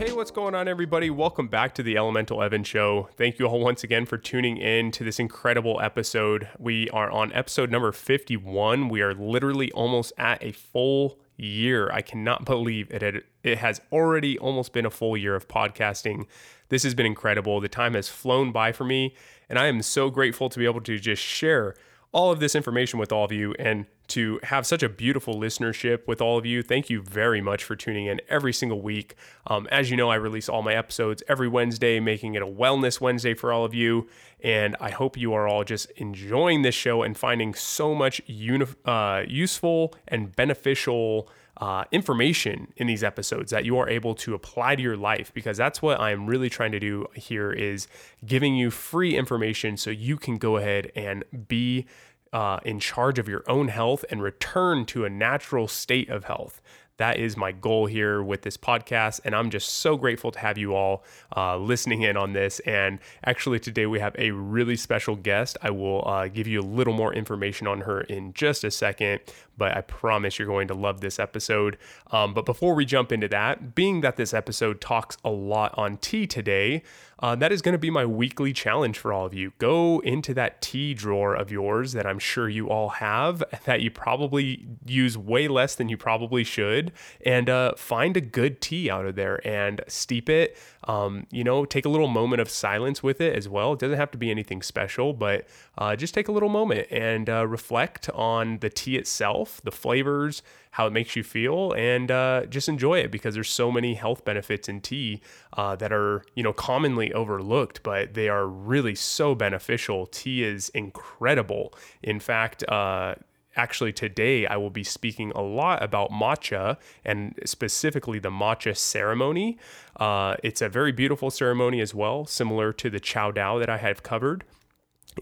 Hey, what's going on, everybody? Welcome back to the Elemental Evan Show. Thank you all once again for tuning in to this incredible episode. We are on episode number 51. We are literally almost at a full year. I cannot believe it had, it has already almost been a full year of podcasting. This has been incredible. The time has flown by for me, and I am so grateful to be able to just share all of this information with all of you and to have such a beautiful listenership with all of you. Thank you very much for tuning in every single week. Um, as you know, I release all my episodes every Wednesday, making it a Wellness Wednesday for all of you. And I hope you are all just enjoying this show and finding so much uni- uh, useful and beneficial. Uh, information in these episodes that you are able to apply to your life because that's what I'm really trying to do here is giving you free information so you can go ahead and be uh, in charge of your own health and return to a natural state of health. That is my goal here with this podcast. And I'm just so grateful to have you all uh, listening in on this. And actually, today we have a really special guest. I will uh, give you a little more information on her in just a second, but I promise you're going to love this episode. Um, but before we jump into that, being that this episode talks a lot on tea today, uh, that is going to be my weekly challenge for all of you. Go into that tea drawer of yours that I'm sure you all have, that you probably use way less than you probably should, and uh, find a good tea out of there and steep it. Um, you know, take a little moment of silence with it as well. It doesn't have to be anything special, but uh, just take a little moment and uh, reflect on the tea itself, the flavors, how it makes you feel, and uh, just enjoy it because there's so many health benefits in tea uh, that are you know commonly overlooked, but they are really so beneficial. Tea is incredible. In fact, uh, actually today I will be speaking a lot about matcha and specifically the matcha ceremony. Uh, it's a very beautiful ceremony as well, similar to the chow dao that I have covered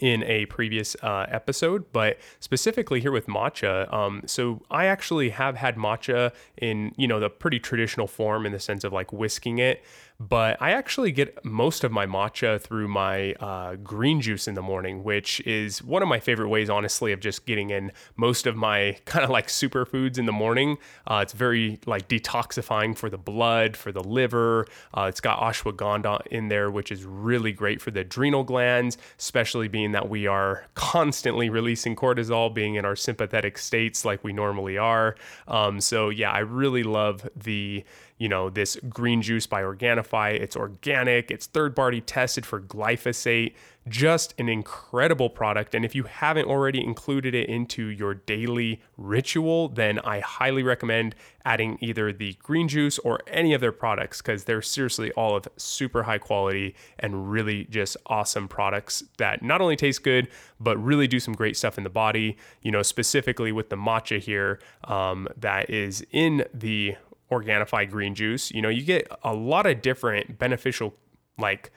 in a previous uh, episode, but specifically here with matcha. Um, so I actually have had matcha in you know the pretty traditional form in the sense of like whisking it but I actually get most of my matcha through my uh, green juice in the morning, which is one of my favorite ways, honestly, of just getting in most of my kind of like superfoods in the morning. Uh, it's very like detoxifying for the blood, for the liver. Uh, it's got ashwagandha in there, which is really great for the adrenal glands, especially being that we are constantly releasing cortisol, being in our sympathetic states like we normally are. Um, so, yeah, I really love the you know, this green juice by Organifi. It's organic, it's third party tested for glyphosate. Just an incredible product. And if you haven't already included it into your daily ritual, then I highly recommend adding either the green juice or any of their products because they're seriously all of super high quality and really just awesome products that not only taste good, but really do some great stuff in the body. You know, specifically with the matcha here, um, that is in the Organifi green juice, you know, you get a lot of different beneficial like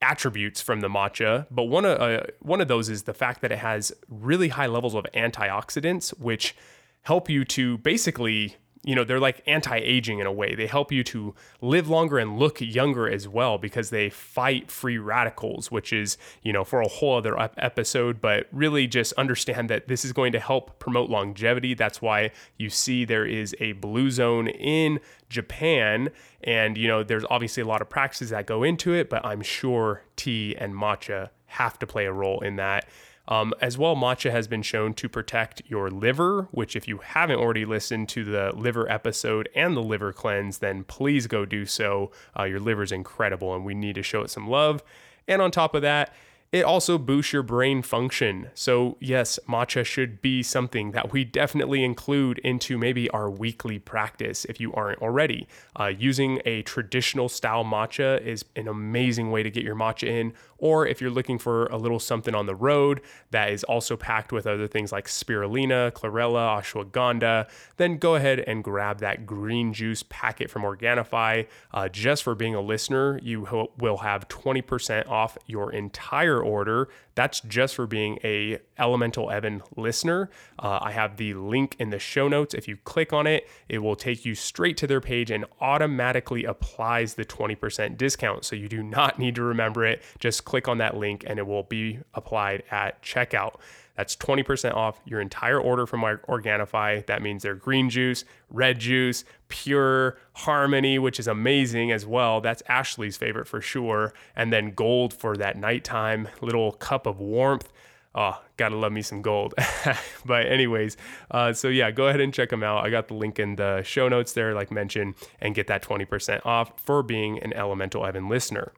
attributes from the matcha, but one of uh, one of those is the fact that it has really high levels of antioxidants which help you to basically you know, they're like anti aging in a way. They help you to live longer and look younger as well because they fight free radicals, which is, you know, for a whole other episode. But really just understand that this is going to help promote longevity. That's why you see there is a blue zone in Japan. And, you know, there's obviously a lot of practices that go into it, but I'm sure tea and matcha have to play a role in that. Um, as well, matcha has been shown to protect your liver, which, if you haven't already listened to the liver episode and the liver cleanse, then please go do so. Uh, your liver is incredible and we need to show it some love. And on top of that, it also boosts your brain function. So, yes, matcha should be something that we definitely include into maybe our weekly practice if you aren't already. Uh, using a traditional style matcha is an amazing way to get your matcha in. Or if you're looking for a little something on the road that is also packed with other things like spirulina, chlorella, ashwagandha, then go ahead and grab that green juice packet from Organifi. Uh, just for being a listener, you ho- will have 20% off your entire order. That's just for being a Elemental Evan listener. Uh, I have the link in the show notes. If you click on it, it will take you straight to their page and automatically applies the 20% discount. So you do not need to remember it. Just click on that link and it will be applied at checkout. That's 20% off your entire order from Organifi. That means their green juice, red juice, pure harmony, which is amazing as well. That's Ashley's favorite for sure. And then gold for that nighttime little cup of warmth. Oh, gotta love me some gold. but, anyways, uh, so yeah, go ahead and check them out. I got the link in the show notes there, like mentioned, and get that 20% off for being an Elemental Evan listener.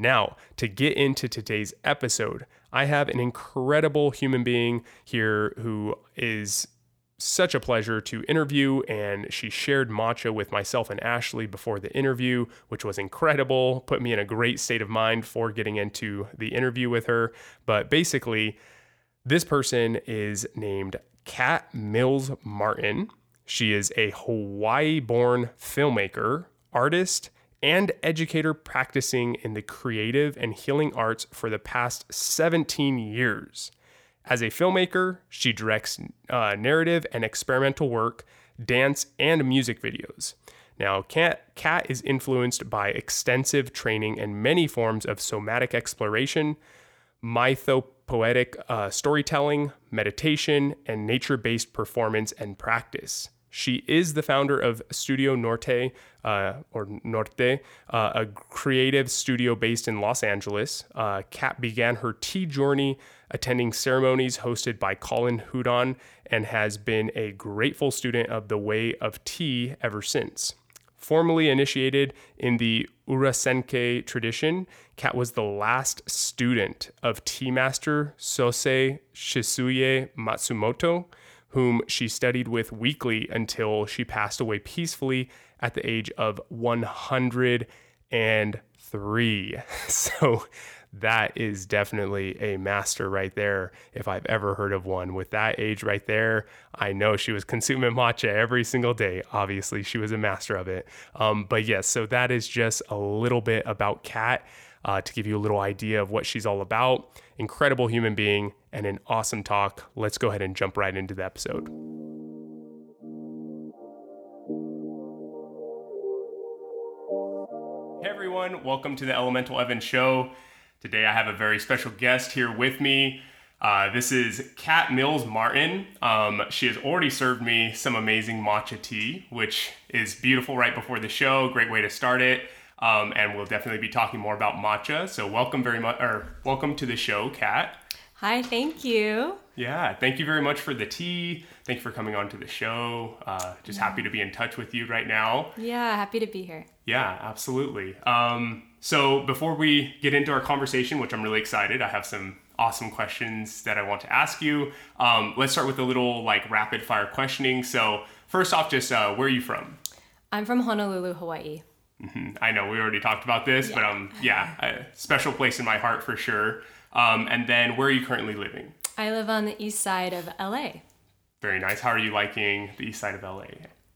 Now, to get into today's episode, I have an incredible human being here who is such a pleasure to interview, and she shared matcha with myself and Ashley before the interview, which was incredible. Put me in a great state of mind for getting into the interview with her. But basically, this person is named Kat Mills Martin. She is a Hawaii born filmmaker, artist, and educator practicing in the creative and healing arts for the past 17 years. As a filmmaker, she directs uh, narrative and experimental work, dance, and music videos. Now, Kat, Kat is influenced by extensive training in many forms of somatic exploration, mythopoetic uh, storytelling, meditation, and nature based performance and practice. She is the founder of Studio Norte, uh, or Norte, uh, a creative studio based in Los Angeles. Uh, Kat began her tea journey attending ceremonies hosted by Colin Hudon and has been a grateful student of the way of tea ever since. Formally initiated in the Urasenke tradition, Kat was the last student of tea master Sosei Shizuye Matsumoto whom she studied with weekly until she passed away peacefully at the age of 103. So that is definitely a master right there, if I've ever heard of one. With that age right there, I know she was consuming matcha every single day. Obviously, she was a master of it. Um, but yes, so that is just a little bit about Kat uh, to give you a little idea of what she's all about. Incredible human being and an awesome talk. Let's go ahead and jump right into the episode. Hey everyone, welcome to the Elemental Evan Show. Today I have a very special guest here with me. Uh, this is Kat Mills Martin. Um, she has already served me some amazing matcha tea, which is beautiful right before the show. Great way to start it. Um, and we'll definitely be talking more about matcha. So welcome very much, or welcome to the show, Kat. Hi, thank you. Yeah, thank you very much for the tea. Thank you for coming on to the show. Uh, just yeah. happy to be in touch with you right now. Yeah, happy to be here. Yeah, absolutely. Um, so before we get into our conversation, which I'm really excited, I have some awesome questions that I want to ask you. Um, let's start with a little like rapid fire questioning. So first off, just uh, where are you from? I'm from Honolulu, Hawaii. Mm-hmm. I know we already talked about this, yeah. but um, yeah, a special place in my heart for sure. Um, and then where are you currently living? I live on the east side of LA. Very nice. How are you liking the east side of LA?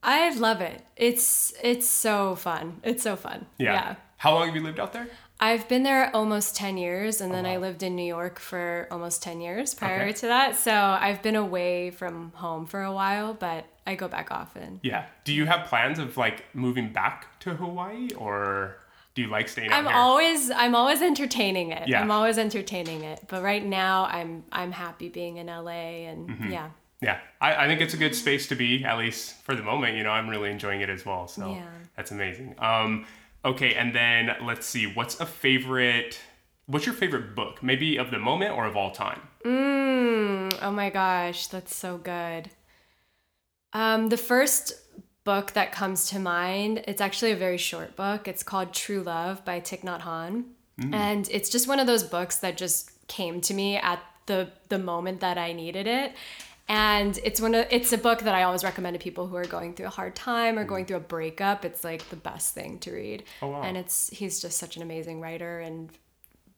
I love it. It's it's so fun. It's so fun. Yeah. yeah. How long have you lived out there? I've been there almost 10 years and oh, then wow. I lived in New York for almost 10 years prior okay. to that. So I've been away from home for a while, but I go back often. Yeah. Do you have plans of like moving back to Hawaii or do you like staying out I'm here? always I'm always entertaining it. Yeah. I'm always entertaining it. But right now I'm I'm happy being in LA and mm-hmm. yeah. Yeah. I, I think it's a good space to be, at least for the moment. You know, I'm really enjoying it as well. So yeah. that's amazing. Um okay, and then let's see, what's a favorite what's your favorite book? Maybe of the moment or of all time? Mm, oh my gosh, that's so good. Um, the first book that comes to mind, it's actually a very short book. It's called True Love by Thich Nhat Hanh. Mm. And it's just one of those books that just came to me at the the moment that I needed it. And it's one of it's a book that I always recommend to people who are going through a hard time or going through a breakup. It's like the best thing to read. Oh, wow. And it's he's just such an amazing writer and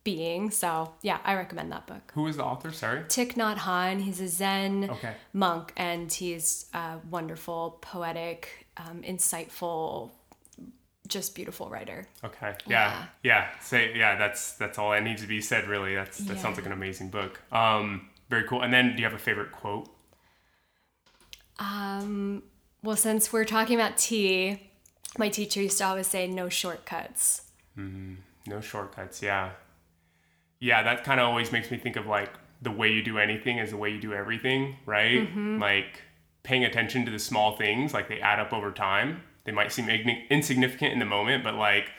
being. So yeah, I recommend that book. Who is the author? Sorry. Thich Nhat Hanh. He's a Zen okay. monk, and he's a wonderful, poetic, um, insightful, just beautiful writer. Okay. Yeah. Yeah. yeah. Say yeah. That's that's all that needs to be said. Really. That's that yeah. sounds like an amazing book. Um, very cool. And then, do you have a favorite quote? Um. Well, since we're talking about tea, my teacher used to always say, "No shortcuts." Mm-hmm. No shortcuts. Yeah yeah, that kind of always makes me think of like the way you do anything is the way you do everything, right? Mm-hmm. Like paying attention to the small things, like they add up over time. They might seem igni- insignificant in the moment, but like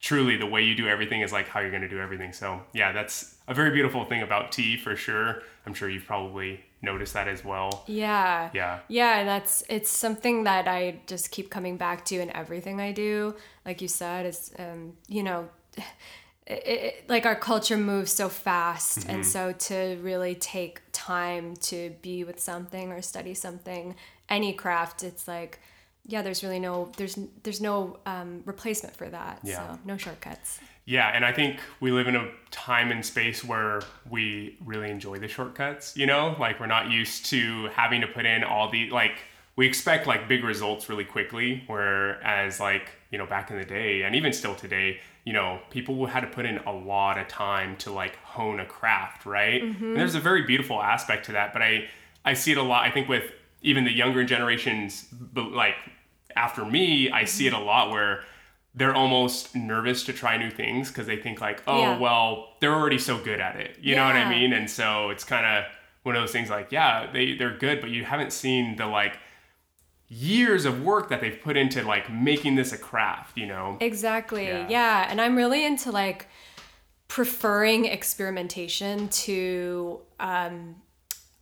truly the way you do everything is like how you're going to do everything. So, yeah, that's a very beautiful thing about tea for sure. I'm sure you've probably noticed that as well. Yeah. Yeah. Yeah, that's it's something that I just keep coming back to in everything I do. Like you said, it's um, you know, it, it, like our culture moves so fast, and so to really take time to be with something or study something, any craft, it's like, yeah, there's really no there's there's no um, replacement for that. Yeah. So no shortcuts. Yeah, and I think we live in a time and space where we really enjoy the shortcuts, you know? Like we're not used to having to put in all the like we expect like big results really quickly whereas like, you know, back in the day and even still today, you know, people had to put in a lot of time to like hone a craft, right? And mm-hmm. there's a very beautiful aspect to that, but I I see it a lot I think with even the younger generations but like after me, I see it a lot where they're almost nervous to try new things because they think like, oh Yeah. well, they're already so good at it. You know what I mean? And so it's kind of one of those things like, yeah, they they're good, but you haven't seen the like years of work that they've put into like making this a craft. You know? Exactly. Yeah. Yeah. And I'm really into like preferring experimentation to um,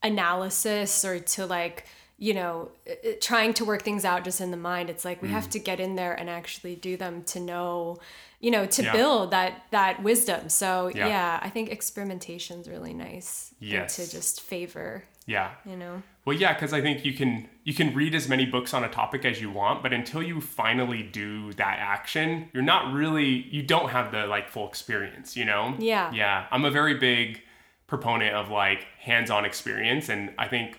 analysis or to like, you know, i- i- trying to work things out just in the mind. It's like we Mm. have to get in there and actually do them to know, you know, to Yeah. build that that wisdom. So Yeah. yeah, I think experimentation is really nice. Yes. To just favor, Yeah. you know. Well, yeah, because I think you can you can read as many books on a topic as you want, but until you finally do that action, you're not really you don't have the like full experience, you know? Yeah. Yeah, I'm a very big proponent of like hands-on experience, and I think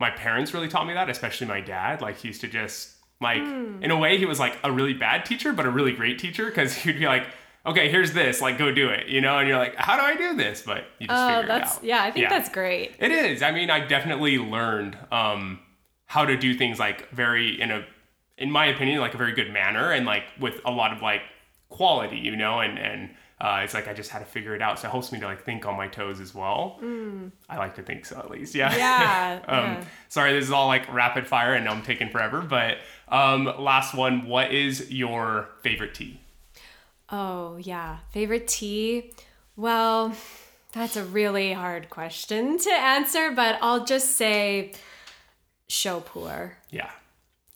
my parents really taught me that, especially my dad. Like he used to just like in a way he was like a really bad teacher, but a really great teacher because he'd be like. Okay, here's this. Like, go do it. You know, and you're like, how do I do this? But you just Oh, figure it out. yeah. I think Yeah. that's great. It is. I mean, I definitely learned um, how to do things like very in a, in my opinion, like a very good manner and like with a lot of like quality, you know. And and uh, it's like I just had to figure it out. So it helps me to like think on my toes as well. I like to think so at least. Yeah. Yeah. um, yeah. Sorry, this is all like rapid fire and I'm taking forever. But um, last one. What is your favorite tea? Oh, yeah. Favorite tea? Well, that's a really hard question to answer, but I'll just say Shou pu'er. Yeah.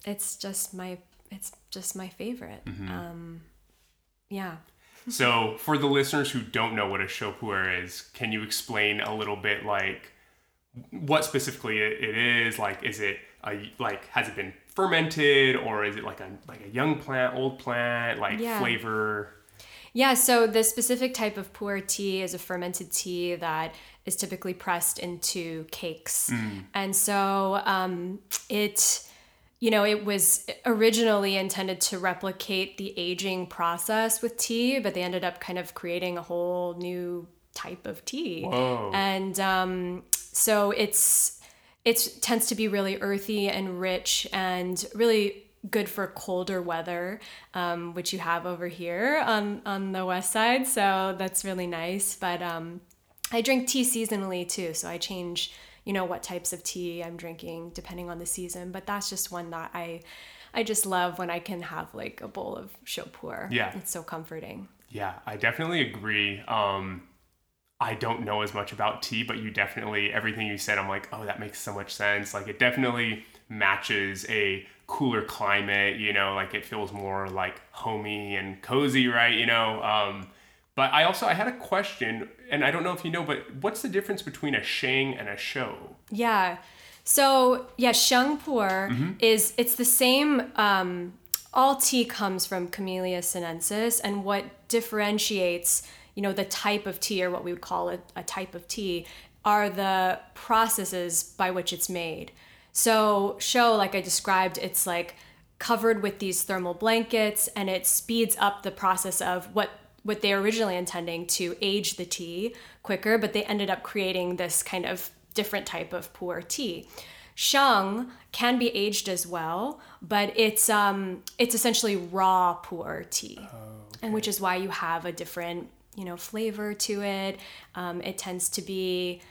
It's just my it's just my favorite. Um yeah. So, for the listeners who don't know what a shou pu'er is, can you explain a little bit like what specifically it it is? Like, is it a like has it been fermented or is it like a like a young plant, old plant, like Yeah. flavor? Yeah, so the specific type of pu'er tea is a fermented tea that is typically pressed into cakes. And so um, it, you know, it was originally intended to replicate the aging process with tea, but they ended up kind of creating a whole new type of tea. Whoa. And um, so it's it tends to be really earthy and rich and really good for colder weather, um, which you have over here on on the west side. So that's really nice. But um, I drink tea seasonally too, so I change you know what types of tea I'm drinking depending on the season. But that's just one that I I just love when I can have like a bowl of shou pu'er. Yeah. it's so comforting. Yeah, I definitely agree. Um, I don't know as much about tea, but you definitely everything you said, I'm like, oh, that makes so much sense. Like it definitely matches a cooler climate. You know, like it feels more like homey and cozy, right? You know. Um, but I also I had a question, and I don't know if you know, but what's the difference between a sheng and a shou? Yeah. So yeah, Sheng pu'er is it's the same. Um, all tea comes from Camellia sinensis, and what differentiates, you know, the type of tea or what we would call a, a type of tea are the processes by which it's made. So shou, like I described, it's like covered with these thermal blankets, and it speeds up the process of what what they were originally intending to age the tea quicker, but they ended up creating this kind of different type of pu'er tea. Sheng can be aged as well, but it's um it's essentially raw pu'er tea, and which is why you have a different you know flavor to it. Um, it tends to be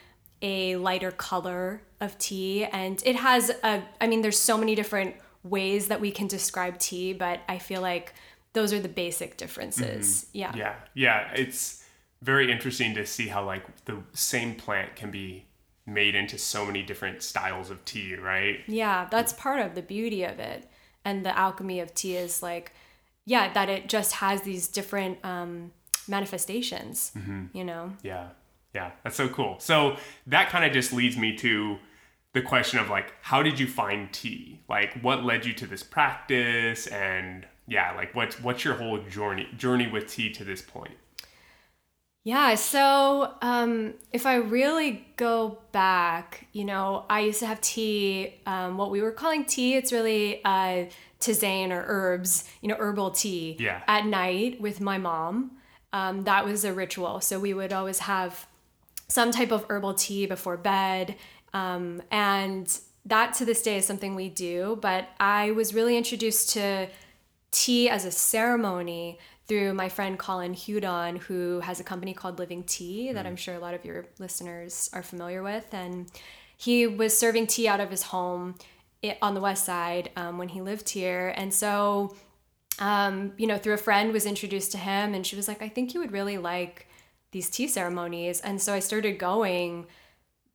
a lighter color of tea. And it has a, I mean, there's so many different ways that we can describe tea, but I feel like those are the basic differences. Mm-hmm. Yeah. Yeah. Yeah. It's very interesting to see how like the same plant can be made into so many different styles of tea, right? Yeah, that's part of the beauty of it. And the alchemy of tea is like, yeah, that it just has these different um, manifestations, you know? Yeah. Yeah. That's so cool. So that kind of just leads me to the question of like, how did you find tea? Like, what led you to this practice? And yeah, like, what's what's your whole journey journey with tea to this point? Yeah, so um, if I really go back, you know, I used to have tea, um, what we were calling tea, it's really uh, tisane or herbs, you know, herbal tea Yeah. at night with my mom. Um, that was a ritual. So we would always have some type of herbal tea before bed. Um, and that to this day is something we do. But I was really introduced to tea as a ceremony through my friend Colin Hudon, who has a company called Living Tea that I'm sure a lot of your listeners are familiar with. And he was serving tea out of his home on the west side um, when he lived here. And so, um, you know, through a friend was introduced to him, and she was like, I think you would really like these tea ceremonies. And so I started going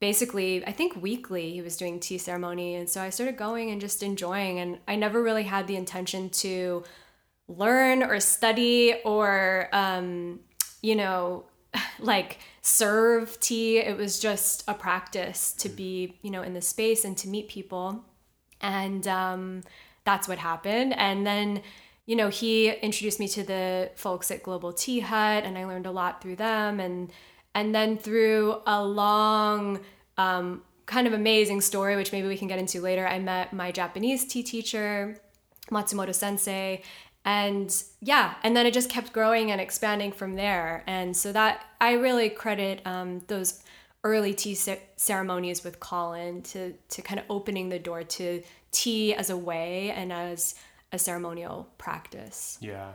basically i think weekly he was doing tea ceremony and so i started going and just enjoying and i never really had the intention to learn or study or um, you know like serve tea. It was just a practice to be you know in the space and to meet people and um, that's what happened. And then you know he introduced me to the folks at global tea hut and i learned a lot through them and and then through a long um, kind of amazing story which maybe we can get into later i met my japanese tea teacher matsumoto sensei and yeah and then it just kept growing and expanding from there. And so that i really credit um, those early tea ce- ceremonies with colin to to kind of opening the door to tea as a way and as a ceremonial practice. Yeah,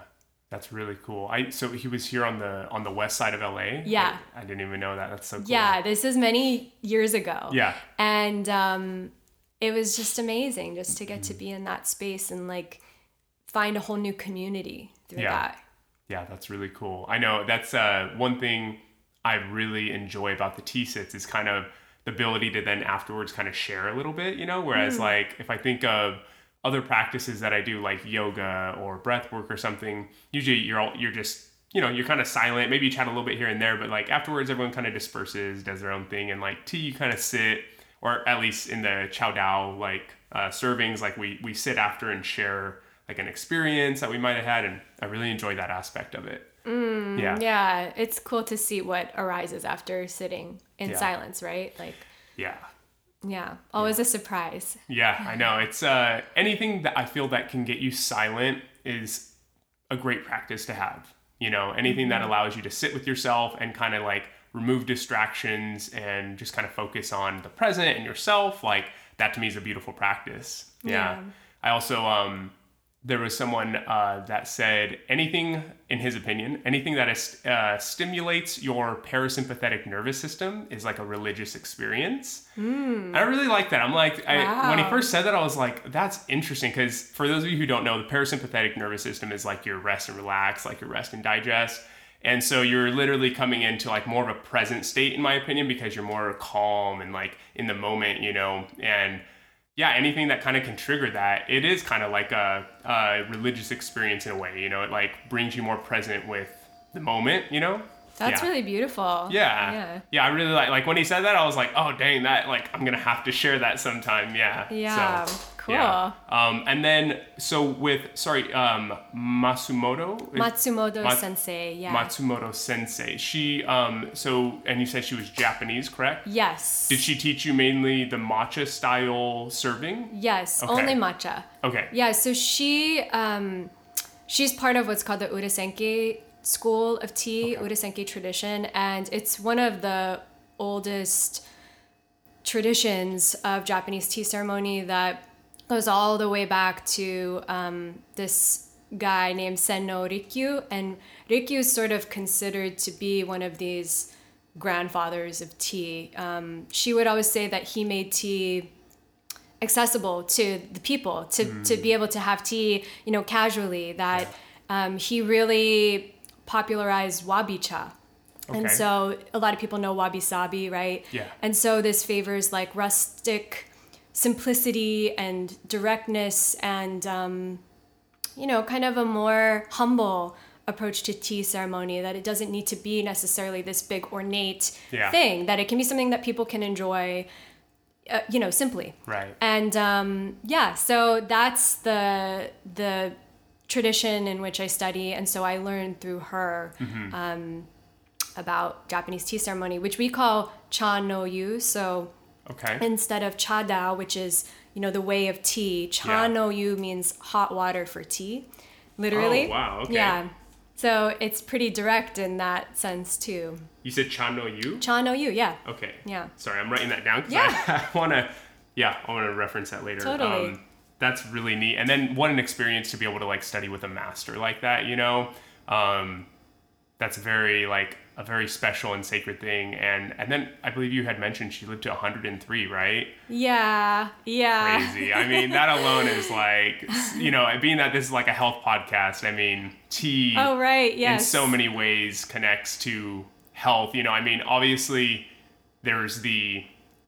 that's really cool. I so he was here on the on the west side of LA. Yeah. I, I didn't even know that. That's so cool. yeah this is many years ago Yeah. and um, it was just amazing just to get to be in that space and like find a whole new community through Yeah. that Yeah, that's really cool. I know that's uh, one thing I really enjoy about the tea sits is kind of the ability to then afterwards kind of share a little bit, you know. Whereas like if I think of other practices that I do like yoga or breath work or something, usually you're all you're just you know you're kind of silent. Maybe you chat a little bit here and there, but like afterwards everyone kind of disperses, does their own thing, and like tea you kind of sit, or at least in the chow dao like uh, servings, like we we sit after and share like an experience that we might have had, and I really enjoy that aspect of it. yeah. yeah it's cool to see what arises after sitting in Yeah. silence right like Yeah. Yeah always a surprise Yeah, I know. It's uh, anything that I feel that can get you silent is a great practice to have. You know, anything that allows you to sit with yourself and kind of like remove distractions and just kind of focus on the present and yourself, like that to me is a beautiful practice. Yeah. Yeah. I also um there was someone uh, that said anything, in his opinion, anything that is, uh, stimulates your parasympathetic nervous system is like a religious experience. I really like that. I'm like, I, when he first said that, I was like, that's interesting because for those of you who don't know, the parasympathetic nervous system is like your rest and relax, like your rest and digest. And so you're literally coming into like more of a present state, in my opinion, because you're more calm and like in the moment, you know, and yeah, anything that kind of can trigger that, it is kind of like a, a religious experience in a way, you know, it like brings you more present with the moment, you know? that's Yeah. really beautiful Yeah. yeah Yeah, I really like like when he said that I was like, "Oh, dang, that like I'm going to have to share that sometime." Yeah. Yeah, So, cool. yeah. Um and then so with sorry, um Masumoto matsumoto Mat- sensei yeah Matsumoto sensei. She um so and you said she was Japanese, correct? yes Did she teach you mainly the matcha style serving? yes Okay. only matcha Okay. Yeah, so she um, she's part of what's called the Urasenke school of tea, Urasenke tradition, and it's one of the oldest traditions of Japanese tea ceremony that goes all the way back to um, this guy named Sen no Rikyu, and Rikyu is sort of considered to be one of these grandfathers of tea. Um, she would always say that he made tea accessible to the people to, mm. to be able to have tea, you know, casually. That yeah. um, he really popularized wabi cha. Okay. And so a lot of people know wabi sabi, right? Yeah. And so this favors like rustic simplicity and directness and, um, you know, kind of a more humble approach to tea ceremony that it doesn't need to be necessarily this big ornate yeah. thing that it can be something that people can enjoy uh, you know simply right and um, yeah so that's the the tradition in which i study and so i learned through her mm-hmm. um, about japanese tea ceremony which we call cha no yu so okay instead of cha dao which is you know the way of tea cha yeah. no yu means hot water for tea literally oh, wow okay yeah so it's pretty direct in that sense too. You said cha no yu? Cha no yu, yeah. Okay. Yeah. Sorry, I'm writing that down because yeah. I, I want to, yeah, I want to reference that later. Totally. Um, that's really neat. And then what an experience to be able to like study with a master like that, you know? Um, that's very like a very special and sacred thing. And and then I believe you had mentioned she lived to 103, right? Yeah, yeah. Crazy. I mean, that alone is like, you know, being that this is like a health podcast. I mean, tea. Oh right, yes. In so many ways connects to health. You know, I mean, obviously there's the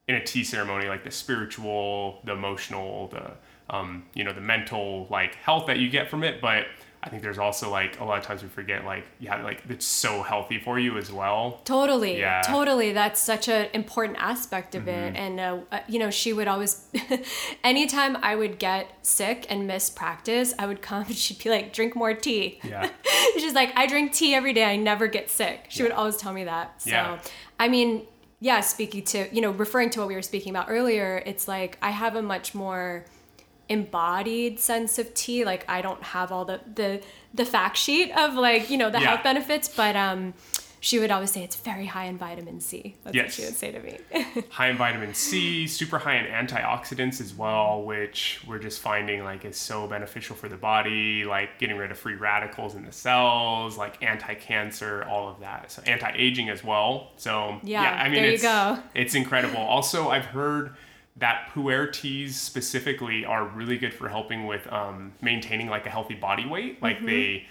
in a tea ceremony like the spiritual, the emotional, the um, you know, the mental like health that you get from it, but I think there's also like a lot of times we forget like yeah like it's so healthy for you as well. Totally. Yeah. Totally. That's such an important aspect of mm-hmm. it. And uh, uh, you know she would always, anytime I would get sick and miss practice, I would come and she'd be like, drink more tea. Yeah. She's like, I drink tea every day. I never get sick. She yeah. would always tell me that. So yeah. I mean yeah speaking to you know referring to what we were speaking about earlier it's like i have a much more embodied sense of tea like i don't have all the the the fact sheet of like you know the yeah. health benefits but um she would always say it's very high in vitamin C. That's yes. what she would say to me. high in vitamin C, super high in antioxidants as well, which we're just finding like is so beneficial for the body, like getting rid of free radicals in the cells, like anti-cancer, all of that. So anti-aging as well. So yeah, yeah I mean it's it's incredible. Also, I've heard that pu'er teas specifically are really good for helping with um, maintaining like a healthy body weight. Like mm-hmm. they,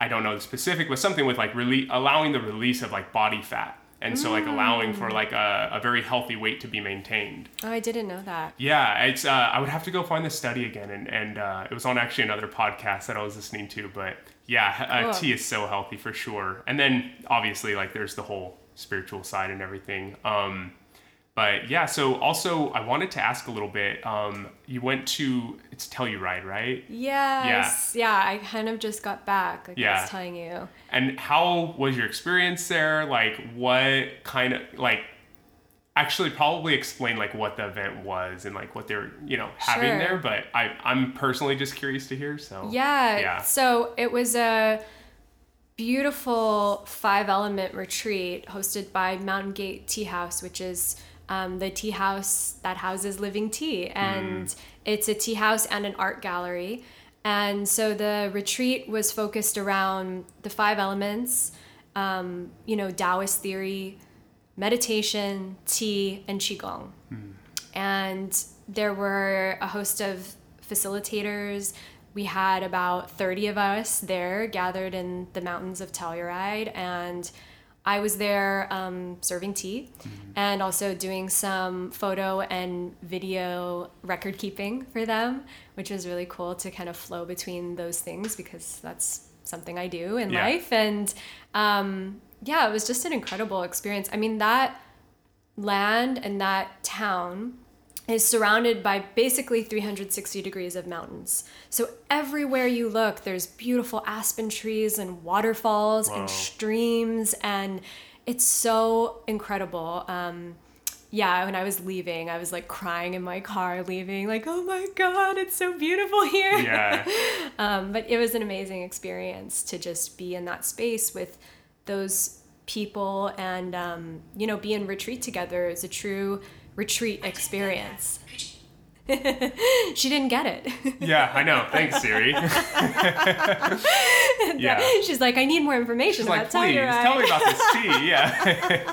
I don't know the specific, but something with like really allowing the release of like body fat. And so, like allowing for like a, a very healthy weight to be maintained. Oh, I didn't know that. Yeah, it's. Uh, I would have to go find the study again, and and uh, it was on actually another podcast that I was listening to. But yeah, uh, tea is so healthy for sure. And then obviously, like there's the whole spiritual side and everything. Um, but yeah, so also I wanted to ask a little bit. Um, you went to it's Telluride, right? Yes. Yeah. Yeah. I kind of just got back. Like yeah. I was telling you. And how was your experience there? Like, what kind of like? Actually, probably explain like what the event was and like what they're you know having sure. there. But I I'm personally just curious to hear. So yeah. Yeah. So it was a beautiful five element retreat hosted by Mountain Gate Tea House, which is um, the tea house that houses living tea. And mm. it's a tea house and an art gallery. And so the retreat was focused around the five elements um, you know taoist theory meditation tea and qigong. Mm. and there were a host of facilitators. We had about 30 of us there gathered in the mountains of telluride. And I was there um, serving tea mm-hmm. and also doing some photo and video record keeping for them, which was really cool to kind of flow between those things because that's something I do in yeah. life. And um, yeah, it was just an incredible experience. I mean, that land and that town is surrounded by basically 360 degrees of mountains. So everywhere you look, there's beautiful aspen trees and waterfalls wow. and streams, and it's so incredible. Um, yeah, when I was leaving, I was like crying in my car leaving, like, oh my God, it's so beautiful here. Yeah. um, but it was an amazing experience to just be in that space with those people and, um, you know, be in retreat together is a true retreat experience. she didn't get it. yeah, I know. Thanks, Siri. Yeah. She's like, I need more information She's about like, please Telluride. tell me about this tea. Yeah.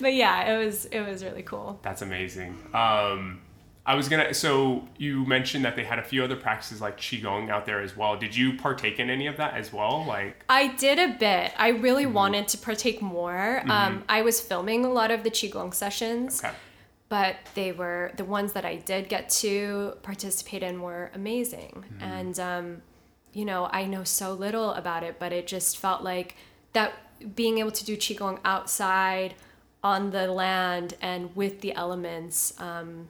but yeah, it was it was really cool. That's amazing. Um, I was gonna. So you mentioned that they had a few other practices like qigong out there as well. Did you partake in any of that as well? Like, I did a bit. I really Mm-hmm. wanted to partake more. Um, I was filming a lot of the qigong sessions, okay, but they were the ones that I did get to participate in were amazing. Mm-hmm. And um, you know, I know so little about it, but it just felt like that being able to do qigong outside on the land and with the elements um,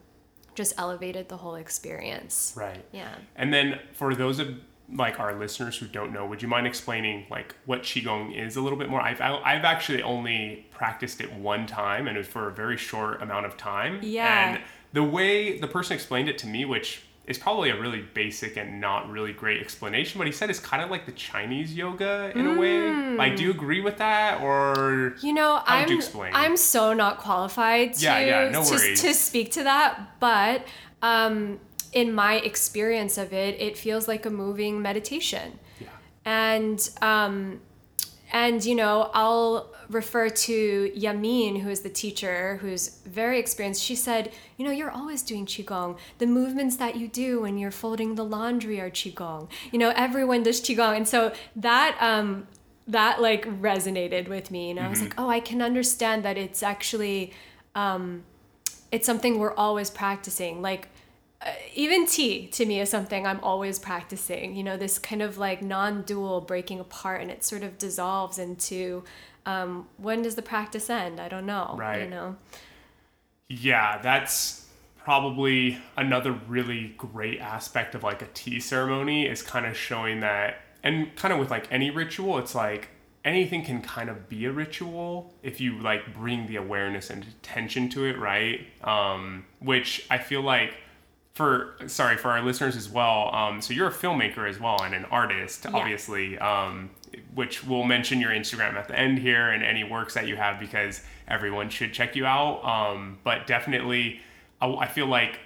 just elevated the whole experience. right. Yeah. And then for those of like our listeners who don't know, would you mind explaining like what qigong is a little bit more? I've I've actually only practiced it one time, and it was for a very short amount of time. Yeah. And the way the person explained it to me, which is probably a really basic and not really great explanation, but he said it's kind of like the Chinese yoga in a way. Like, do you agree with that, or You know, I'm you explain? I'm so not qualified to Yeah, yeah, no to, to speak to that, but um, in my experience of it, it feels like a moving meditation, yeah, and um, and you know, I'll refer to Yamin, who is the teacher, who's very experienced. She said, you know, you're always doing qigong. The movements that you do when you're folding the laundry are qigong. You know, everyone does qigong, and so that um, that like resonated with me. And I was like, oh, I can understand that it's actually um, it's something we're always practicing. Like even tea to me is something I'm always practicing. You know, this kind of like non-dual breaking apart, and it sort of dissolves into um, when does the practice end? I don't know. Right. You know. yeah. That's probably another really great aspect of like a tea ceremony is kind of showing that, and kind of with like any ritual, it's like anything can kind of be a ritual if you like bring the awareness and attention to it, right? Um, which I feel like for sorry for our listeners as well. Um, so you're a filmmaker as well and an artist, Yeah. obviously. Um, which we'll mention your Instagram at the end here and any works that you have because everyone should check you out. Um, but definitely, I, I feel like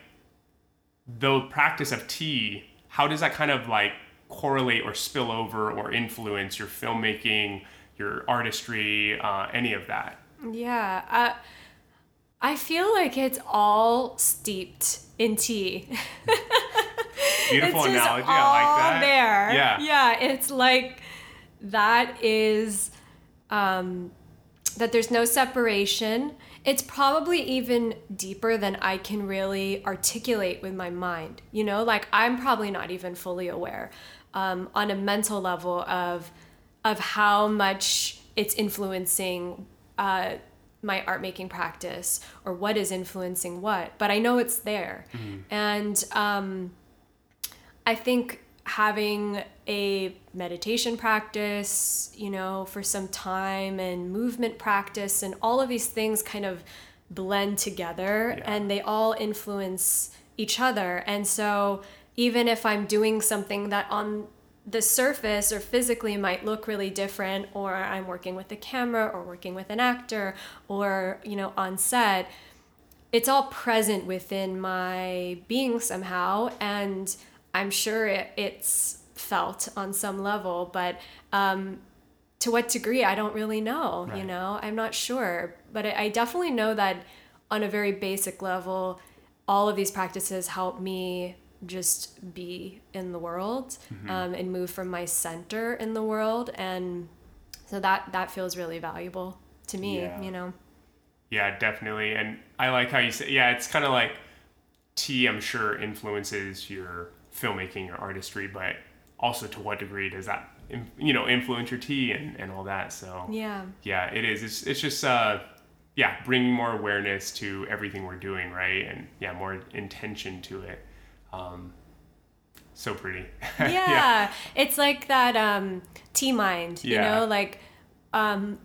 the practice of tea. How does that kind of like correlate or spill over or influence your filmmaking, your artistry, uh, any of that? Yeah. Uh, I feel like it's all steeped in tea. Beautiful it's analogy. all I like that. there. Yeah. Yeah. It's like that is um, that there's no separation. It's probably even deeper than I can really articulate with my mind. You know, like I'm probably not even fully aware um, on a mental level of of how much it's influencing uh, my art making practice or what is influencing what. But I know it's there, and um, I think having a meditation practice, you know, for some time and movement practice and all of these things kind of blend together Yeah. and they all influence each other. And so even if I'm doing something that on the surface or physically might look really different or I'm working with a camera or working with an actor or, you know, on set, it's all present within my being somehow and i'm sure it, it's felt on some level but um, to what degree i don't really know you know? I'm not sure. But I, I definitely know that on a very basic level all of these practices help me just be in the world um, and move from my center in the world and so that that feels really valuable to me Yeah. you know Yeah, definitely. And I like how you say, yeah, it's kind of like tea, I'm sure, influences your filmmaking, your artistry, but also to what degree does that, you know, influence your tea and, and all that. So, yeah yeah, it is. It's, it's just, uh, yeah, bringing more awareness to everything we're doing, right? And yeah, more intention to it. Um, so pretty. yeah, it's like that um tea mind, you Yeah. know, like um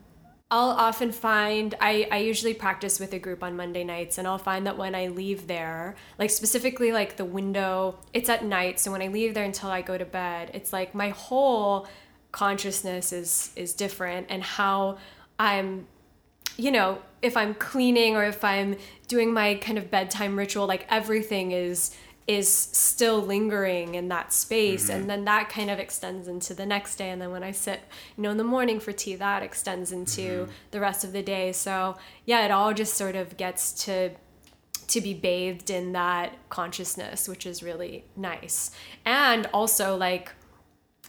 I'll often find I, I usually practice with a group on Monday nights and I'll find that when I leave there, like specifically like the window, it's at night, so when I leave there until I go to bed, it's like my whole consciousness is is different and how I'm you know, if I'm cleaning or if I'm doing my kind of bedtime ritual, like everything is is still lingering in that space and mm-hmm. then that kind of extends into the next day and then when i sit you know in the morning for tea that extends into mm-hmm. the rest of the day so yeah it all just sort of gets to to be bathed in that consciousness which is really nice and also like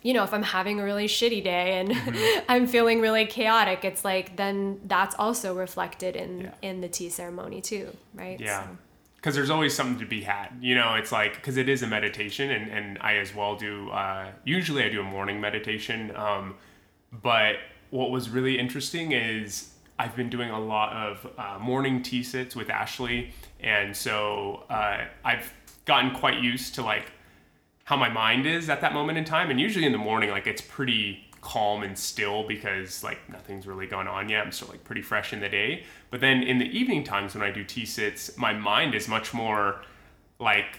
you know, if I'm having a really shitty day and mm-hmm. I'm feeling really chaotic, it's like then that's also reflected in Yeah. in the tea ceremony too, right? Yeah. So- Because there's always something to be had. You know, it's like, because it is a meditation, and, and I as well do, uh, usually I do a morning meditation. Um, but what was really interesting is I've been doing a lot of uh, morning tea sits with Ashley. And so uh, I've gotten quite used to like how my mind is at that moment in time. And usually in the morning, like it's pretty calm and still because like nothing's really gone on yet. I'm still like pretty fresh in the day. But then in the evening times when I do tea sits, my mind is much more like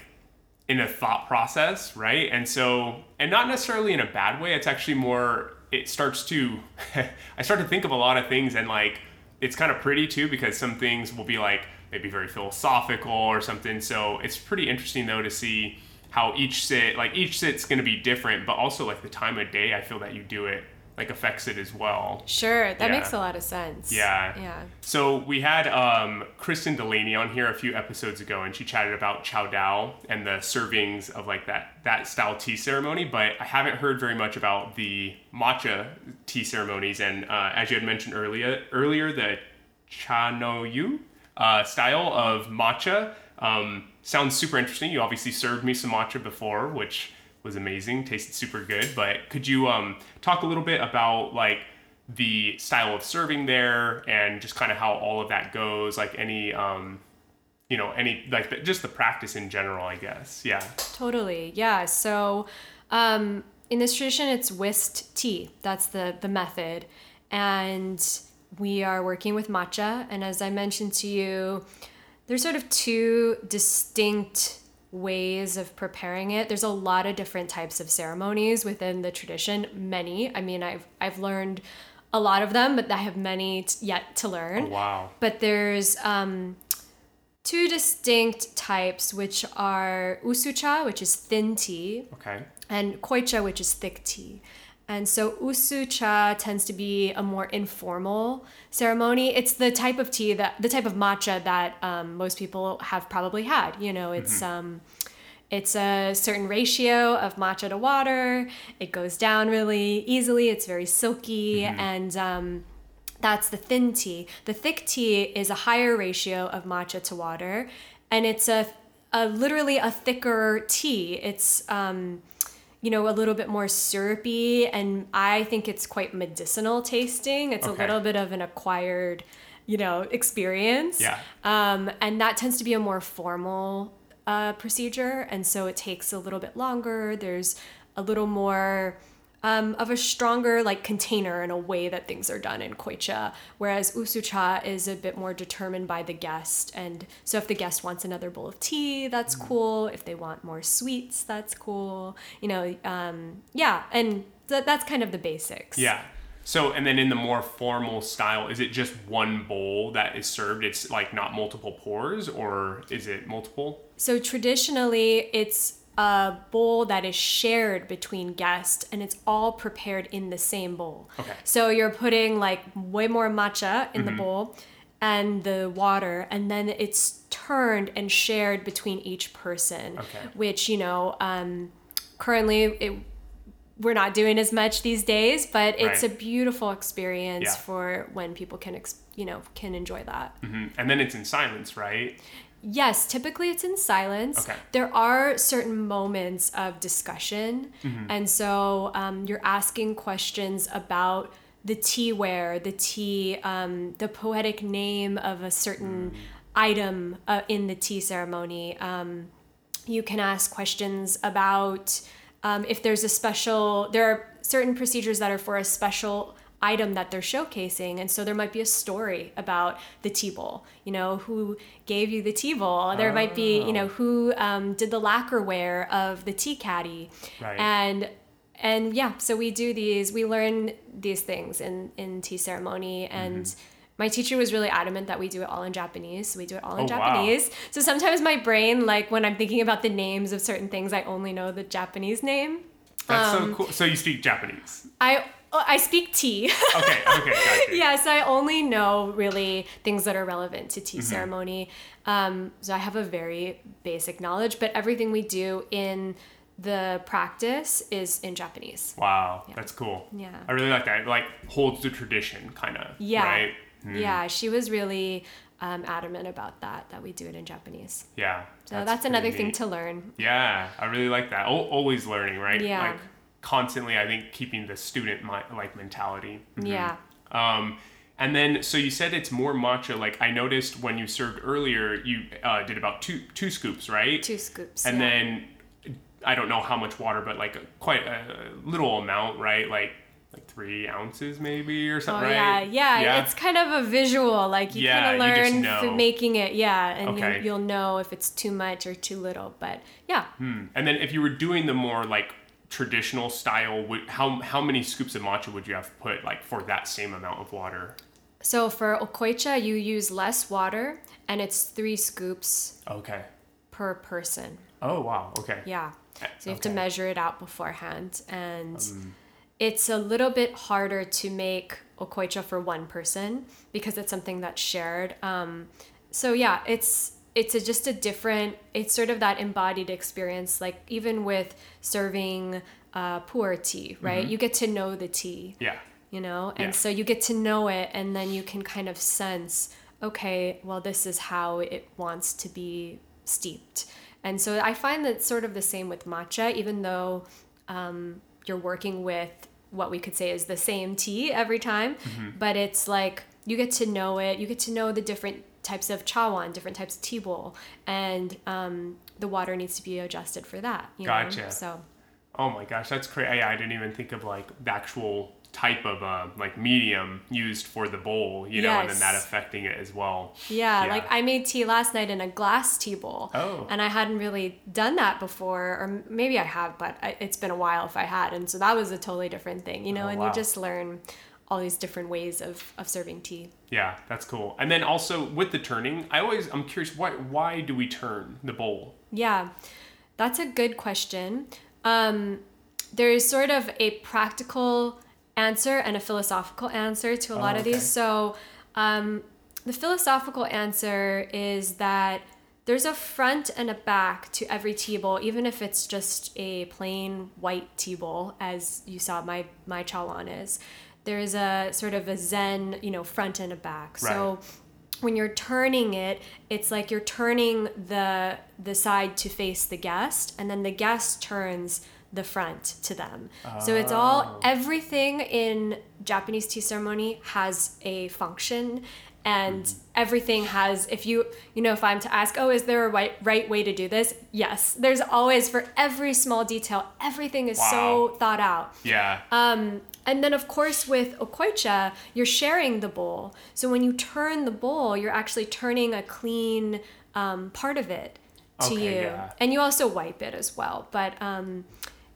in a thought process, right? And so, and not necessarily in a bad way. It's actually more. It starts to. I start to think of a lot of things, and like it's kind of pretty too because some things will be like maybe very philosophical or something. So it's pretty interesting though to see how each sit, like each sit's going to be different, but also like the time of day. I feel that you do it like affects it as well. Sure, that Yeah. makes a lot of sense. Yeah. Yeah. So we had um, Kristen Delaney on here a few episodes ago, and she chatted about Cha Dao and the servings of like that that style tea ceremony. But I haven't heard very much about the matcha tea ceremonies. And uh, as you had mentioned earlier, earlier the Cha No Yu uh, style of matcha um, sounds super interesting. You obviously served me some matcha before, which was amazing, tasted super good. But could you um, talk a little bit about like the style of serving there and just kind of how all of that goes? Like any, um, you know, any like the, just the practice in general, I guess. Yeah. Totally. Yeah. So um, in this tradition, it's whisked tea. That's the, the method. And we are working with matcha. And as I mentioned to you, there's sort of two distinct ways of preparing it. There's a lot of different types of ceremonies within the tradition, many. I mean, I've I've learned a lot of them, but I have many t- yet to learn Oh, wow. but there's um, two distinct types, which are usucha, which is thin tea, Okay. and koicha, which is thick tea. And so usucha tends to be a more informal ceremony. It's the type of tea that the type of matcha that um, most people have probably had. You know, it's um, it's a certain ratio of matcha to water. It goes down really easily. It's very silky, and um, that's the thin tea. The thick tea is a higher ratio of matcha to water, and it's a, a literally a thicker tea. It's um, you know a little bit more syrupy, and I think it's quite medicinal tasting. It's Okay. a little bit of an acquired, you know, experience. Yeah. Um, and that tends to be a more formal uh, procedure, and so it takes a little bit longer. There's a little more um, of a stronger like container in a way that things are done in koicha, whereas usucha is a bit more determined by the guest. And so if the guest wants another bowl of tea, that's cool. If they want more sweets, that's cool. You know, um, yeah, and th- that's kind of the basics. Yeah. So, and then in the more formal style, is it just one bowl that is served? It's like not multiple pours, or is it multiple? So traditionally, it's a bowl that is shared between guests and it's all prepared in the same bowl. Okay. So you're putting like way more matcha in the bowl and the water, and then it's turned and shared between each person. Okay. Which, you know, um, currently it, we're not doing as much these days, but it's Right. a beautiful experience Yeah. for when people can, ex- you know, can enjoy that. Mhm. And then it's in silence, right? Yes, typically it's in silence. Okay. There are certain moments of discussion. Mm-hmm. And so um, you're asking questions about the tea ware, the tea, um, the poetic name of a certain Mm. item uh, in the tea ceremony. Um, you can ask questions about um, if there's a special, there are certain procedures that are for a special item that they're showcasing. And so there might be a story about the tea bowl, you know, who gave you the tea bowl. There might be, you know, who um, did the lacquerware of the tea caddy. Right. And and yeah, so we do these, we learn these things in, in tea ceremony and my teacher was really adamant that we do it all in Japanese. So we do it all in Oh, wow. Japanese. So sometimes my brain, like when I'm thinking about the names of certain things, I only know the Japanese name. That's Um, so cool. So you speak Japanese. I oh, I speak tea. Okay, okay, gotcha. yeah, so I only know really things that are relevant to Mm-hmm. tea ceremony. Um, so I have a very basic knowledge, but everything we do in the practice is in Japanese. Wow, that's cool. Yeah. I really like that. It, like holds the tradition, kind of. Yeah. Right. Yeah, she was really um, adamant about that, that we do it in Japanese. Yeah. So that's, another pretty thing to learn. Yeah, I really like that. Al- always learning, right? Yeah. Like constantly, I think keeping the student mi- like mentality. Mhm. Yeah. Um, and then, so you said it's more matcha. Like I noticed when you served earlier, you uh, did about two two scoops, right? Two scoops. And yeah. then I don't know how much water, but like a, quite a little amount, right? Like like three ounces maybe or something, Oh something, yeah, right? yeah, It's kind of a visual. Like you Yeah, kind of learn know. making it. Yeah, and Okay. you, you'll know if it's too much or too little. But yeah, Hmm. And then if you were doing the more like traditional style, would, how how many scoops of matcha would you have put like for that same amount of water? So for okoicha, you use less water, and it's three scoops Okay. per person. Oh wow. Okay. Yeah. So you have to measure it out beforehand, and Um. it's a little bit harder to make okoicha for one person because it's something that's shared. Um, so yeah, it's it's a, just a different. It's sort of that embodied experience. Like even with serving uh, pu'er tea, right? You get to know the tea Yeah. you know and Yeah. so you get to know it and then you can kind of sense okay well this is how it wants to be steeped and so i find that sort of the same with matcha even though um, you're working with what we could say is the same tea every time Mm-hmm. but it's like you get to know it you get to know the different types of chawan different types of tea bowl and um, the water needs to be adjusted for that you know? Gotcha. so Oh my gosh, that's crazy. I didn't even think of like the actual type of uh, like medium used for the bowl, you know, and then that affecting it as well. Yeah, Yeah. like I made tea last night in a glass tea bowl. Oh. And I hadn't really done that before, or maybe I have, but I, it's been a while if I had. And so that was a totally different thing, you know, Oh, and wow. you just learn all these different ways of, of serving tea. Yeah, that's cool. And then also with the turning, I always I'm curious why why do we turn the bowl? Yeah, that's a good question. Um, there is sort of a practical answer and a philosophical answer to a lot Oh, of these. So, um, the philosophical answer is that there's a front and a back to every tea bowl, even if it's just a plain white tea bowl, as you saw my my chawan is. There's a sort of a zen, you know, front and a back. So when you're turning it, it's like you're turning the the side to face the guest, and then the guest turns the front to them. So it's all everything in Japanese tea ceremony has a function and everything has if you you know if i'm to ask oh is there a right right way to do this? Yes. There's always for every small detail everything is so thought out. Yeah. um, and then, of course, with okoicha, you're sharing the bowl. So when you turn the bowl, you're actually turning a clean um, part of it to Okay, you, yeah. and you also wipe it as well. But um,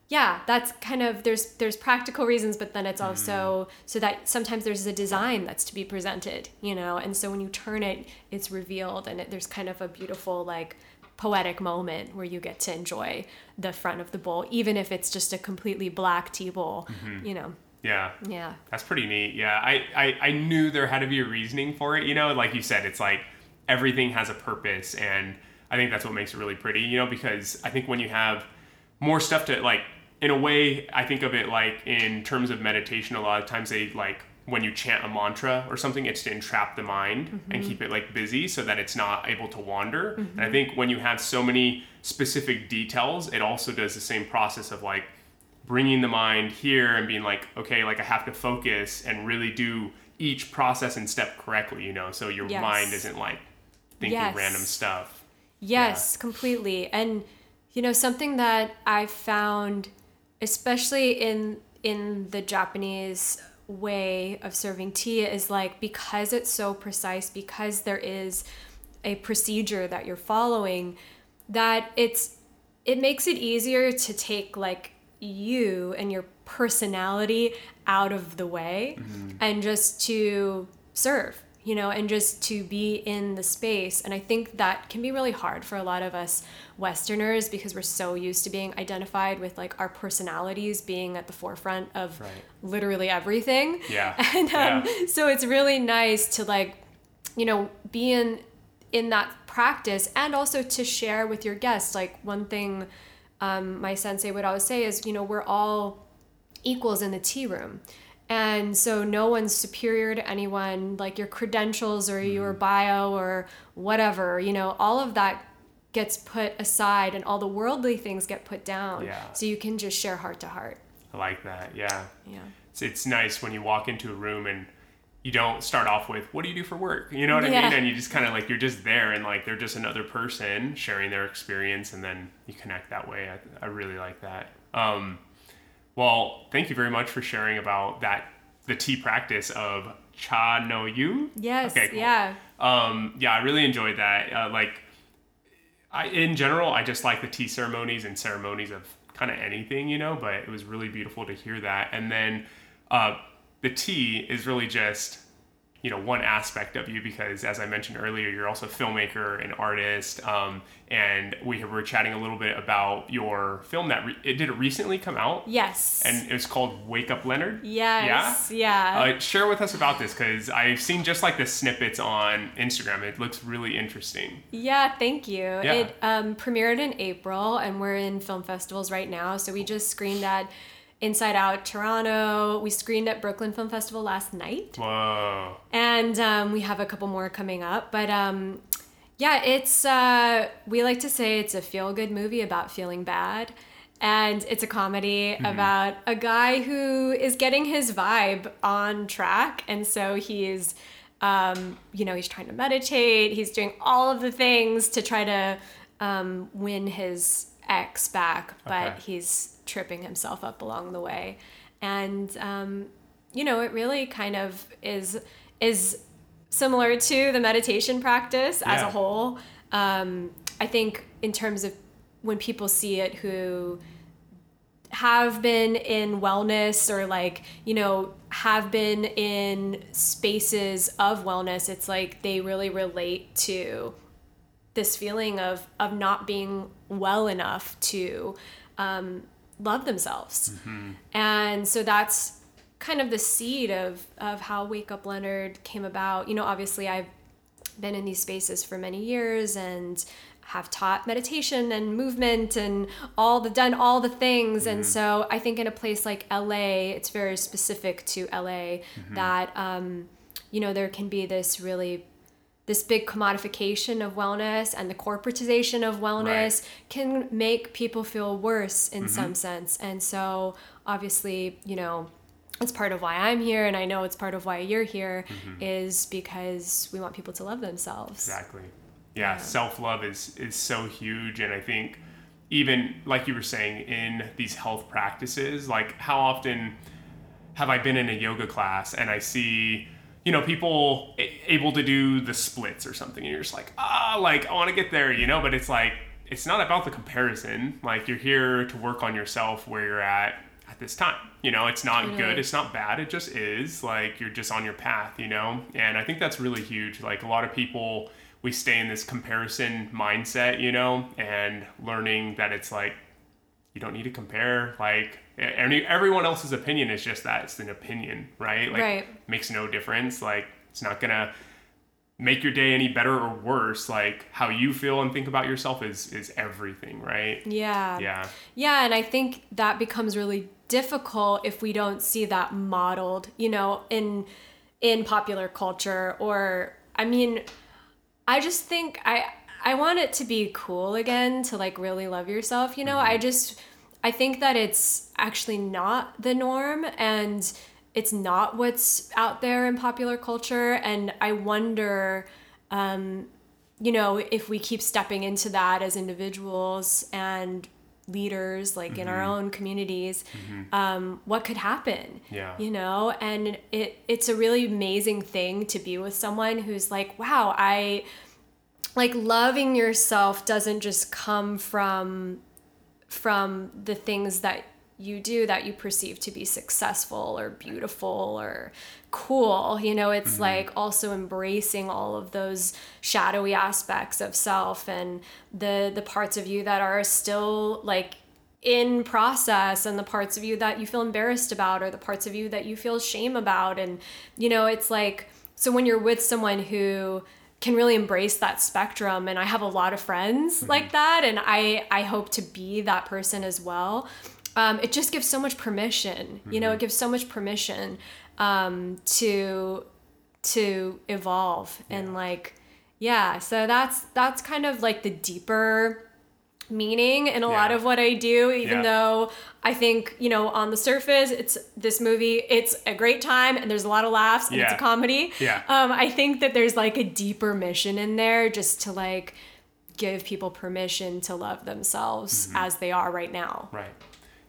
yeah, that's kind of there's there's practical reasons, but then it's also so that sometimes there's a design that's to be presented, you know. And so when you turn it, it's revealed, and it, there's kind of a beautiful like poetic moment where you get to enjoy the front of the bowl, even if it's just a completely black tea bowl, you know. Yeah. Yeah. That's pretty neat. Yeah, I, I, I knew there had to be a reasoning for it. You know, like you said, it's like everything has a purpose, and I think that's what makes it really pretty. You know, because I think when you have more stuff to like, in a way, I think of it like in terms of meditation. A lot of times they like when you chant a mantra or something, it's to entrap the mind and mm-hmm. keep it like busy so that it's not able to wander. And I mm-hmm. think when you have so many specific details, it also does the same process of like bringing the mind here and being like, okay, like I have to focus and really do each process and step correctly, you know, so your Yes. mind isn't like thinking Yes. random stuff. Yes, completely. And you know, something that I found especially in in the Japanese way of serving tea is like because it's so precise because there is a procedure that you're following that it's it makes it easier to take like you and your personality out of the way and just to serve you know, and just to be in the space. And I think that can be really hard for a lot of us Westerners because we're so used to being identified with like our personalities being at the forefront of Right. literally everything. Yeah. And um, Yeah. so it's really nice to like, you know, be in in that practice and also to share with your guests. Like one thing um, my sensei would always say is, you know, we're all equals in the tea room. And so no one's superior to anyone, like your credentials or your bio or whatever, you know, all of that gets put aside and all the worldly things get put down. Yeah. So you can just share heart to heart. I like that. Yeah. Yeah. It's, it's nice when you walk into a room and you don't start off with what do you do for work you know what i mean and you just kind of like you're just there and like they're just another person sharing their experience and then you connect that way i, I really like that um, well thank you very much for sharing about that the tea practice of cha no yu Yes. Okay, cool. Yeah. um, yeah, I really enjoyed that. Uh, like, I in general, I just like the tea ceremonies and ceremonies of kind of anything, you know. But it was really beautiful to hear that. And then uh, the tea is really just you know one aspect of you because as i mentioned earlier you're also a filmmaker and artist um, and we were chatting a little bit about your film that re- it did it recently come out Yes. and it was called wake up leonard yes. Yeah. uh, share with us about this because I've seen just like the snippets on Instagram. It looks really interesting. Yeah, thank you. Yeah. It um, premiered in April, and we're in film festivals right now. So we just screened at Inside Out Toronto. We screened at Brooklyn Film Festival last night, Whoa. and um, we have a couple more coming up. But um, yeah, it's uh, we like to say it's a feel good movie about feeling bad. And it's a comedy about a guy who is getting his vibe on track. And so he's um, you know, he's trying to meditate. He's doing all of the things to try to um, win his ex back, but Okay. he's tripping himself up along the way. And um, you know, it really kind of is is similar to the meditation practice as Yeah. a whole. Um, I think in terms of when people see it who have been in wellness or like you know have been in spaces of wellness it's like they really relate to this feeling of of not being well enough to um, love themselves. Mm-hmm. And so that's kind of the seed of of how wake up leonard came about. You know obviously i've been in these spaces for many years and have taught meditation and movement and all the done all the things. And mm-hmm. so i think in a place like la it's very specific to la mm-hmm. that um, you know there can be this really this big commodification of wellness and the corporatization of wellness can make people feel worse in mm-hmm. some sense. And so obviously you know it's part of why I'm here, and I know it's part of why you're here, mm-hmm. is because we want people to love themselves. Exactly. Yeah, self love is is so huge, and I think even like you were saying in these health practices, like how often have I been in a yoga class and I see you know people able to do the splits or something, and you're just like ah, like I want to get there, you know, but it's like it's not about the comparison. Like you're here to work on yourself where you're at at this time. You know, it's not good, it's not bad, it just is. Like you're just on your path, you know? And I think that's really huge. Like a lot of people we stay in this comparison mindset, you know, and learning that it's like you don't need to compare like any, everyone else's opinion is just that it's an opinion right like Right. makes no difference like it's not gonna make your day any better or worse like how you feel and think about yourself is is everything right Yeah. yeah Yeah, and I think that becomes really difficult if we don't see that modeled, you know, in in popular culture or I mean, I just think I I want it to be cool again to like really love yourself, you know? Mm-hmm. I just I think that it's actually not the norm and it's not what's out there in popular culture and I wonder um you know, if we keep stepping into that as individuals and leaders, like in our own communities, um, what could happen? Yeah. You know, and it it's a really amazing thing to be with someone who's like, wow, I like loving yourself doesn't just come from from the things that you do that you perceive to be successful or beautiful or cool. You know, it's mm-hmm. like also embracing all of those shadowy aspects of self and the the parts of you that are still like in process and the parts of you that you feel embarrassed about or the parts of you that you feel shame about and you know it's like so when you're with someone who can really embrace that spectrum and i have a lot of friends mm-hmm. like that and i i hope to be that person as well um, it just gives so much permission mm-hmm. you know it mm-hmm. gives so much permission um, to to evolve yeah. and like yeah so that's that's kind of like the deeper meaning in a yeah. lot of what I do, even yeah. though I think, you know, on the surface, it's this movie, it's a great time and there's a lot of laughs and yeah. it's a comedy. Yeah. Um, I think that there's like a deeper mission in there just to like give people permission to love themselves mm-hmm. as they are right now. Right.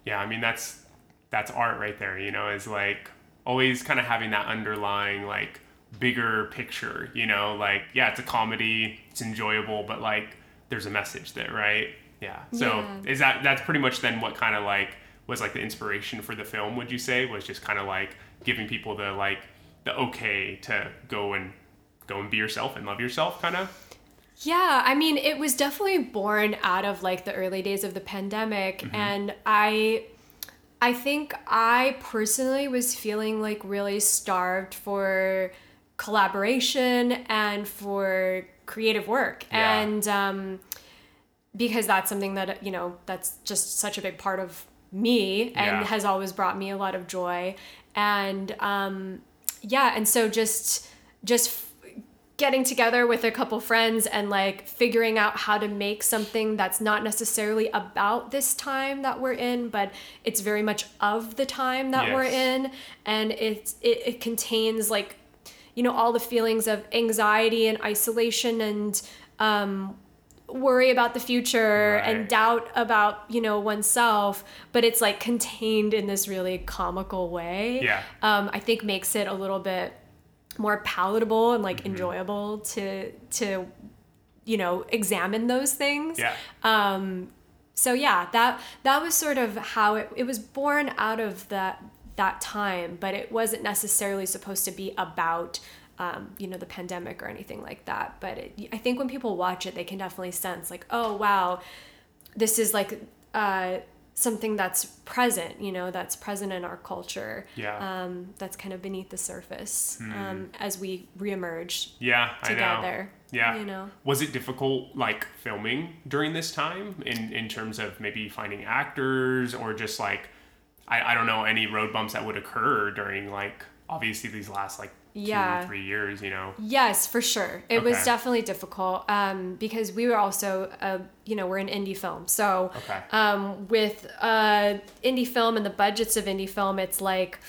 Yeah. I mean, that's, that's art right there, you know, is like always kind of having that underlying, like, bigger picture, you know, like, yeah, it's a comedy, it's enjoyable, but like, there's a message there, right? Yeah. So yeah. is that that's pretty much then what kind of like was like the inspiration for the film? Would you say was just kind of like giving people the like the okay to go and go and be yourself and love yourself, kind of? Yeah, I mean, it was definitely born out of like the early days of the pandemic, mm-hmm. and I. I think I personally was feeling like really starved for collaboration and for creative work. Yeah. And um, because that's something that you know that's just such a big part of me and yeah. has always brought me a lot of joy and um yeah and so just just getting together with a couple friends and like figuring out how to make something that's not necessarily about this time that we're in but it's very much of the time that yes. we're in and it's it, it contains like you know all the feelings of anxiety and isolation and um worry about the future right. and doubt about you know oneself but it's like contained in this really comical way yeah um, i think makes it a little bit more palatable and like mm-hmm. enjoyable to to you know examine those things yeah um so yeah that that was sort of how it, it was born out of that that time but it wasn't necessarily supposed to be about um, you know, the pandemic or anything like that. But it, I think when people watch it, they can definitely sense like, oh wow, this is like uh, something that's present, you know, that's present in our culture. Yeah. Um, that's kind of beneath the surface hmm. um, as we reemerge. Yeah, together. Yeah. You know. Was it difficult like filming during this time in in terms of maybe finding actors or just like I, I don't know any road bumps that would occur during like obviously these last like yeah. two, three years, you know? Yes, for sure. It okay. was definitely difficult um, because we were also, uh, you know, we're an indie film. So okay. um, with uh, indie film and the budgets of indie film, it's like,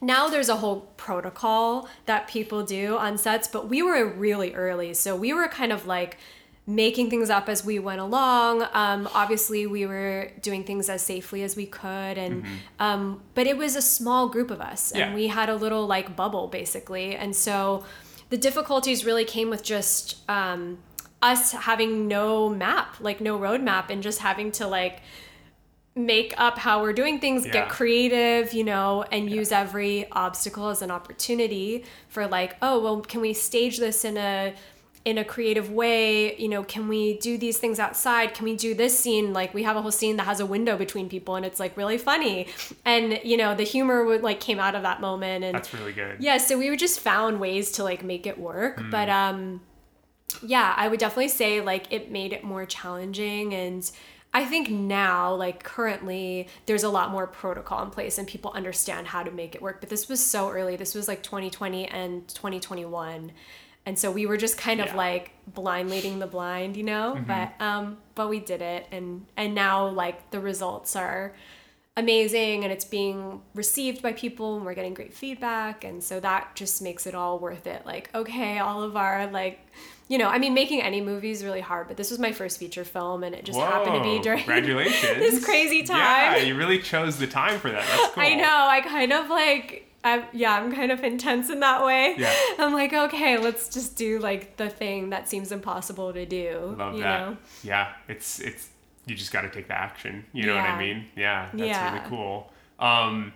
now there's a whole protocol that people do on sets, but we were really early. So we were kind of like making things up as we went along. Um, obviously, we were doing things as safely as we could, and mm-hmm. um, but it was a small group of us, and yeah. we had a little like bubble basically, and so the difficulties really came with just um, us having no map, like no roadmap, and just having to like make up how we're doing things, yeah. get creative, you know, and yeah. use every obstacle as an opportunity for like, oh, well, can we stage this in a in a creative way you know can we do these things outside? Can we do this scene? Like we have a whole scene that has a window between people and it's like really funny. And you know the humor would like came out of that moment and that's really good. Yeah so we would just found ways to like make it work. Mm. but um yeah i would definitely say like it made it more challenging. And I think now, like currently, there's a lot more protocol in place and people understand how to make it work. But this was so early. This was like 2020 and 2021 and so we were just kind of yeah. like blind leading the blind you know? Mm-hmm. but um but we did it. And and now like the results are amazing and it's being received by people and we're getting great feedback. And so that just makes it all worth it. Like okay all of our like you know i mean making any movie is really hard but this was my first feature film and it just Whoa, happened to be during congratulations. this crazy time. yeah you really chose the time for that. That's cool. i know i kind of like I'm yeah, I'm kind of intense in that way. Yeah. I'm like, okay, let's just do like the thing that seems impossible to do. Love that. Know? Yeah, it's it's you just got to take the action. You know what I mean? Yeah, that's Yeah. really cool. Um,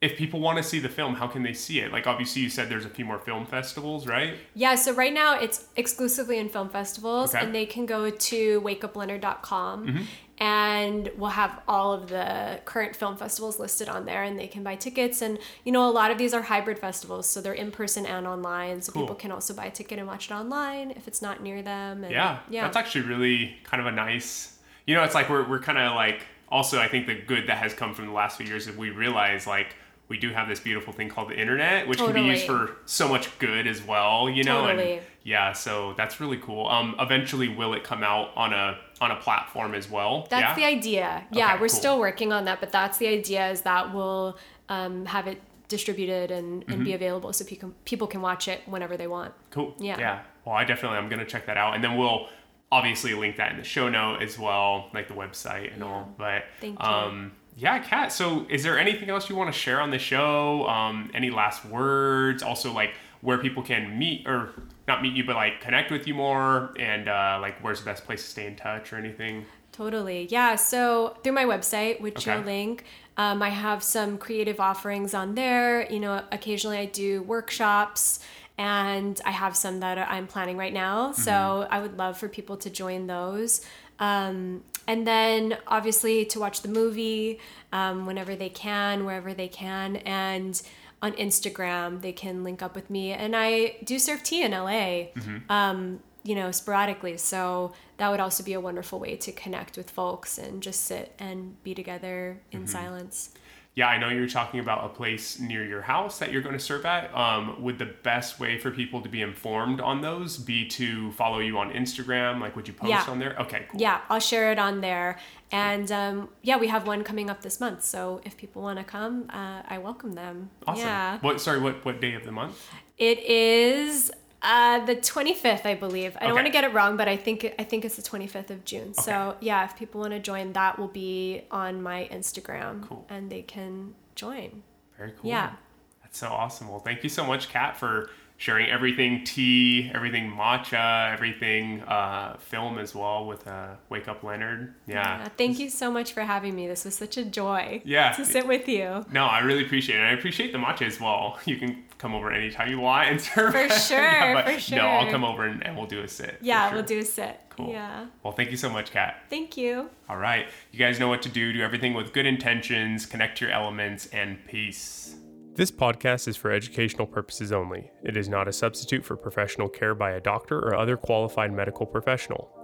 if people want to see the film, how can they see it? Like, obviously, you said there's a few more film festivals, right? Yeah, so right now it's exclusively in film festivals, Okay. and they can go to wakeupleonard.com and we'll have all of the current film festivals listed on there, and they can buy tickets. And you know, a lot of these are hybrid festivals, so they're in person and online, so Cool. people can also buy a ticket and watch it online if it's not near them. And Yeah, yeah, That's actually really kind of a nice. You know, it's like we're we're kind of like also I think the good that has come from the last few years is we realize like we do have this beautiful thing called the internet, which can be used for so much good as well. You know, Totally. and yeah, so that's really cool. Um, eventually, will it come out on a on a platform as well? That's yeah? the idea. Yeah, Okay, we're cool. still working on that, but that's the idea is that we'll um, have it distributed and, and Mm-hmm. be available so people people can watch it whenever they want. Cool. Yeah. Yeah. Well, I definitely I'm gonna check that out, and then we'll obviously link that in the show note as well, like the website and all. But Thank you. um, yeah, Kat. So, is there anything else you want to share on the show? Um, any last words? Also, like where people can meet or not meet you, but like connect with you more, and uh, like where's the best place to stay in touch or anything? Totally. Yeah. So through my website, which Okay. you'll link, um, I have some creative offerings on there. You know, occasionally I do workshops and I have some that I'm planning right now. So I would love for people to join those. Um, and then obviously to watch the movie um, whenever they can, wherever they can. And on Instagram, they can link up with me. And I do serve tea in LA um, you know, sporadically. So that would also be a wonderful way to connect with folks and just sit and be together in silence. Yeah, I know you're talking about a place near your house that you're going to serve at. Um, would the best way for people to be informed on those be to follow you on Instagram? Like, would you post Yeah. on there? Okay, cool. Yeah, I'll share it on there. And um, yeah, we have one coming up this month. So if people want to come, uh, I welcome them. Awesome. Yeah. What? Sorry. What? What day of the month? It is uh, the 25th, I believe. I don't want to get it wrong, but I think I think it's the 25th of June. So yeah, if people want to join, that will be on my Instagram, Cool. and they can join. Very cool. Yeah. That's so awesome. Well, thank you so much, Kat, for sharing everything tea, everything matcha, everything uh, film as well with uh, Wake Up Leonard. Yeah, Yeah. thank you so much for having me. This was such a joy. Yeah. To sit with you. No, I really appreciate it. And I appreciate the matcha as well. You can come over anytime you want and serve. For sure, Yeah, but for No, I'll come over and, and we'll do a sit. Yeah, sure. we'll do a sit. Cool. Yeah. Well, thank you so much, Kat. Thank you. All right. You guys know what to do. Do everything with good intentions, connect to your elements, and peace. This podcast is for educational purposes only. It is not a substitute for professional care by a doctor or other qualified medical professional.